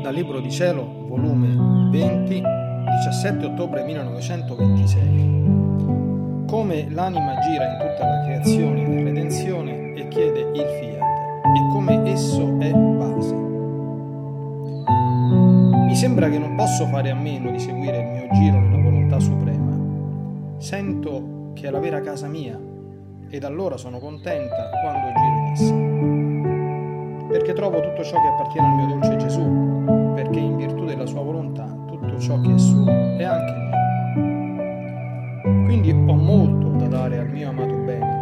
Dal Libro di Cielo, volume 20, 17 ottobre 1926. Come l'anima gira in tutta la creazione e redenzione e chiede il fiat, e come esso è base. Mi sembra che non posso fare a meno di seguire il mio giro nella volontà suprema. Sento che è la vera casa mia ed allora sono contenta quando giro in essa. Perché trovo tutto ciò che appartiene al mio dolce Gesù, perché in virtù della sua volontà tutto ciò che è suo è anche mio. Quindi ho molto da dare al mio amato bene,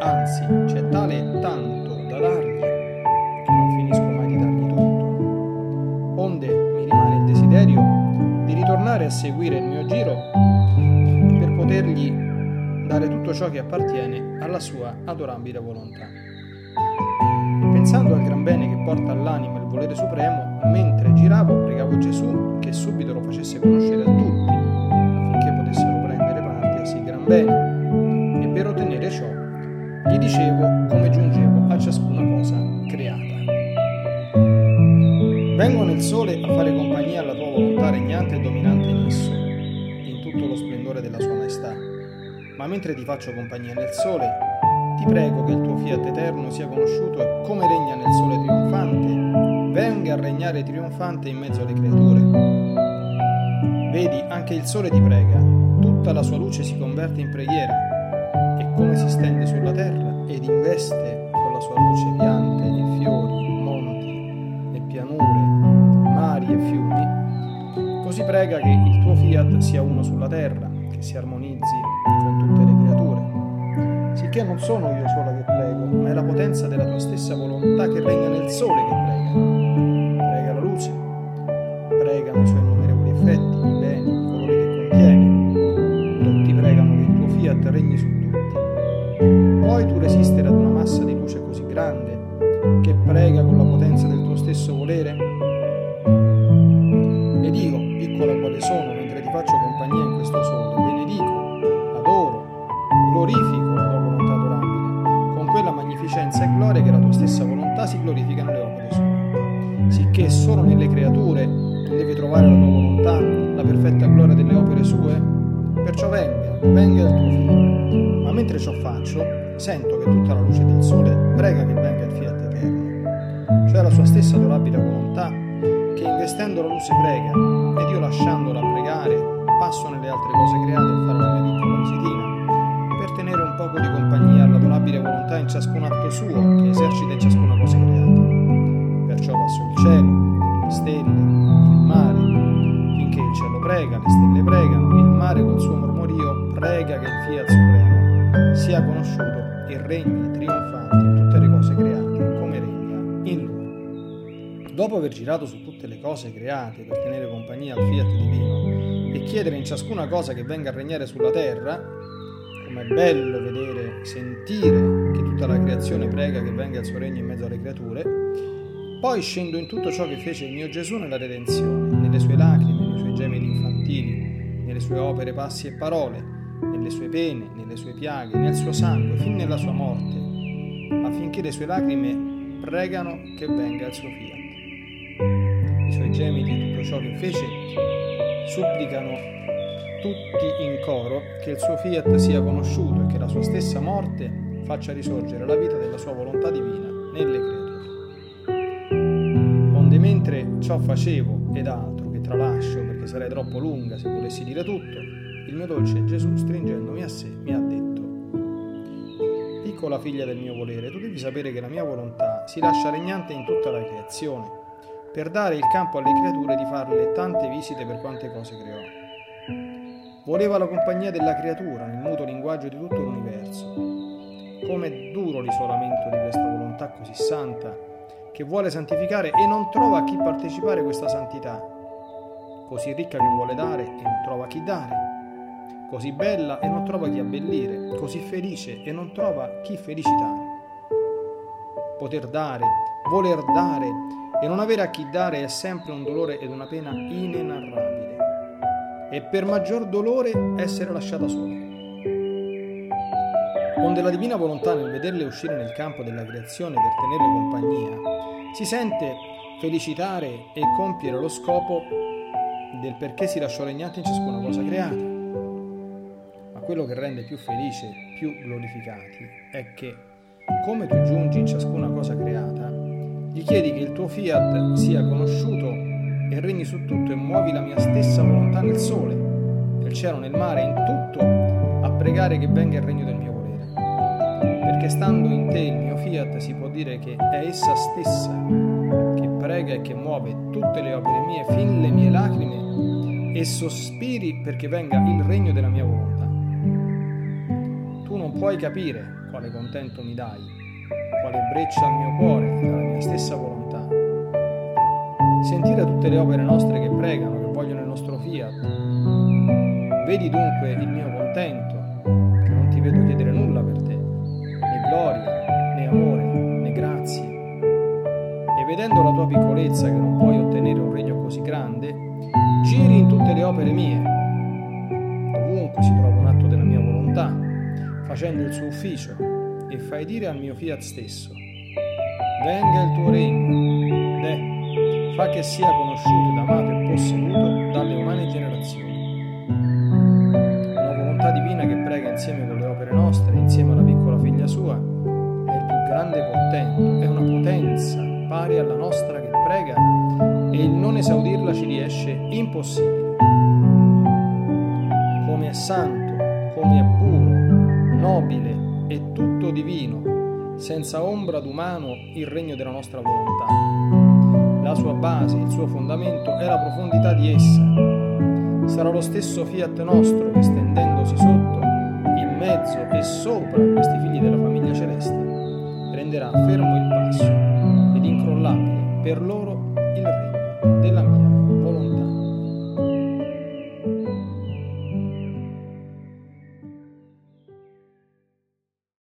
anzi c'è tale e tanto da dargli che non finisco mai di dargli tutto. Onde mi rimane il desiderio di ritornare a seguire il mio giro per potergli dare tutto ciò che appartiene alla sua adorabile volontà. E pensando al gran bene che porta all'anima il volere supremo, mentre giravo pregavo Gesù che subito lo facesse conoscere a tutti, affinché potessero prendere parte a sì gran bene. E per ottenere ciò gli dicevo come giungevo a ciascuna cosa creata. Vengo nel sole a fare compagnia alla tua volontà regnante e dominante in esso, in tutto lo splendore della sua maestà. Ma mentre ti faccio compagnia nel sole, ti prego che il tuo fiat eterno sia conosciuto e come regna nel sole trionfante, venga a regnare trionfante in mezzo alle creature. Vedi, anche il sole ti prega, tutta la sua luce si converte in preghiera e come si stende sulla terra ed investe con la sua luce piante e fiori, monti e pianure, mari e fiumi, così prega che il tuo fiat sia uno sulla terra, che si armonizzi con tutte le creature, sicché non sono io sola che prego, ma è la potenza della tua stessa volontà che regna nel sole che prega. Prega la luce, pregano i suoi innumerevoli effetti, i beni, i colori che contiene. Tutti pregano che il tuo fiat regni su tutti. Puoi tu resistere ad una massa di luce così grande che prega con la potenza del tuo stesso volere? Tua stessa volontà si glorifica nelle opere sue. Sicché solo nelle creature tu devi trovare la tua volontà, la perfetta gloria delle opere sue? Perciò venga, venga il tuo fiat. Ma mentre ciò faccio, sento che tutta la luce del sole prega che venga il fiat eterno, cioè la sua stessa adorabile volontà che investendo la luce prega ed io lasciandola pregare passo nelle altre cose create a fare la mia piccola visitina per tenere un poco di compagnia all'adorabile volontà in ciascun atto suo che esercita in ciascuna cosa creata. Perciò passo il cielo, le stelle, il mare, finché il cielo prega, le stelle pregano, il mare col suo mormorio prega che il fiat supremo sia conosciuto e regni trionfante in tutte le cose create come regna in lui. Dopo aver girato su tutte le cose create per tenere compagnia al fiat divino e chiedere in ciascuna cosa che venga a regnare sulla terra, com'è bello vedere, sentire che tutta la creazione prega che venga il suo regno in mezzo alle creature, poi scendo in tutto ciò che fece il mio Gesù nella redenzione, nelle sue lacrime, nei suoi gemiti infantili, nelle sue opere, passi e parole, nelle sue pene, nelle sue piaghe, nel suo sangue, fin nella sua morte, affinché le sue lacrime pregano che venga il suo fiat. I suoi gemiti tutto ciò che fece supplicano tutti in coro che il suo fiat sia conosciuto e che la sua stessa morte faccia risorgere la vita della sua volontà divina nelle creature. Onde mentre ciò facevo ed altro che tralascio perché sarei troppo lunga se volessi dire tutto, il mio dolce Gesù stringendomi a sé mi ha detto Piccola figlia del mio volere, tu devi sapere che la mia volontà si lascia regnante in tutta la creazione per dare il campo alle creature di farle tante visite per quante cose creò. Voleva la compagnia della creatura nel muto linguaggio di tutto l'universo. Com'è duro l'isolamento di questa volontà così santa che vuole santificare e non trova a chi partecipare questa santità, così ricca che vuole dare e non trova a chi dare, così bella e non trova chi abbellire, così felice e non trova chi felicitare. Poter dare, voler dare e non avere a chi dare è sempre un dolore ed una pena inenarrabile. E per maggior dolore essere lasciata sola. onde la divina volontà nel vederle uscire nel campo della creazione per tenerle compagnia, si sente felicitare e compiere lo scopo del perché si lasciò regnante in ciascuna cosa creata. Ma quello che rende più felice, più glorificati, è che, come tu giungi in ciascuna cosa creata, gli chiedi che il tuo fiat sia conosciuto e regni su tutto e muovi la mia stessa volontà nel sole, nel cielo, nel mare, in tutto, a pregare che venga il regno del mio volere. Perché stando in te il mio fiat si può dire che è essa stessa che prega e che muove tutte le opere mie fin le mie lacrime e sospiri perché venga il regno della mia volontà. Tu non puoi capire quale contento mi dai, quale breccia al mio cuore dalla mia stessa volontà. Sentire tutte le opere nostre che pregano, che vogliono il nostro fiat. Vedi dunque il mio contento, che non ti vedo chiedere nulla per te, né gloria, né amore, né grazie. E vedendo la tua piccolezza che non puoi ottenere un regno così grande, giri in tutte le opere mie. Ovunque si trova un atto della mia volontà, facendo il suo ufficio, e fai dire al mio fiat stesso, venga il tuo regno, fa che sia conosciuto ed amato e posseduto dalle umane generazioni. Una volontà divina che prega insieme con le opere nostre, insieme alla piccola figlia sua, è il più grande contento, è una potenza pari alla nostra che prega e il non esaudirla ci riesce impossibile. Come è santo, come è puro, nobile e tutto divino, senza ombra d'umano il regno della nostra volontà. La sua base, il suo fondamento è la profondità di essa. Sarà lo stesso fiat nostro che stendendosi sotto, in mezzo e sopra questi figli della famiglia celeste, renderà fermo il passo ed incrollabile per loro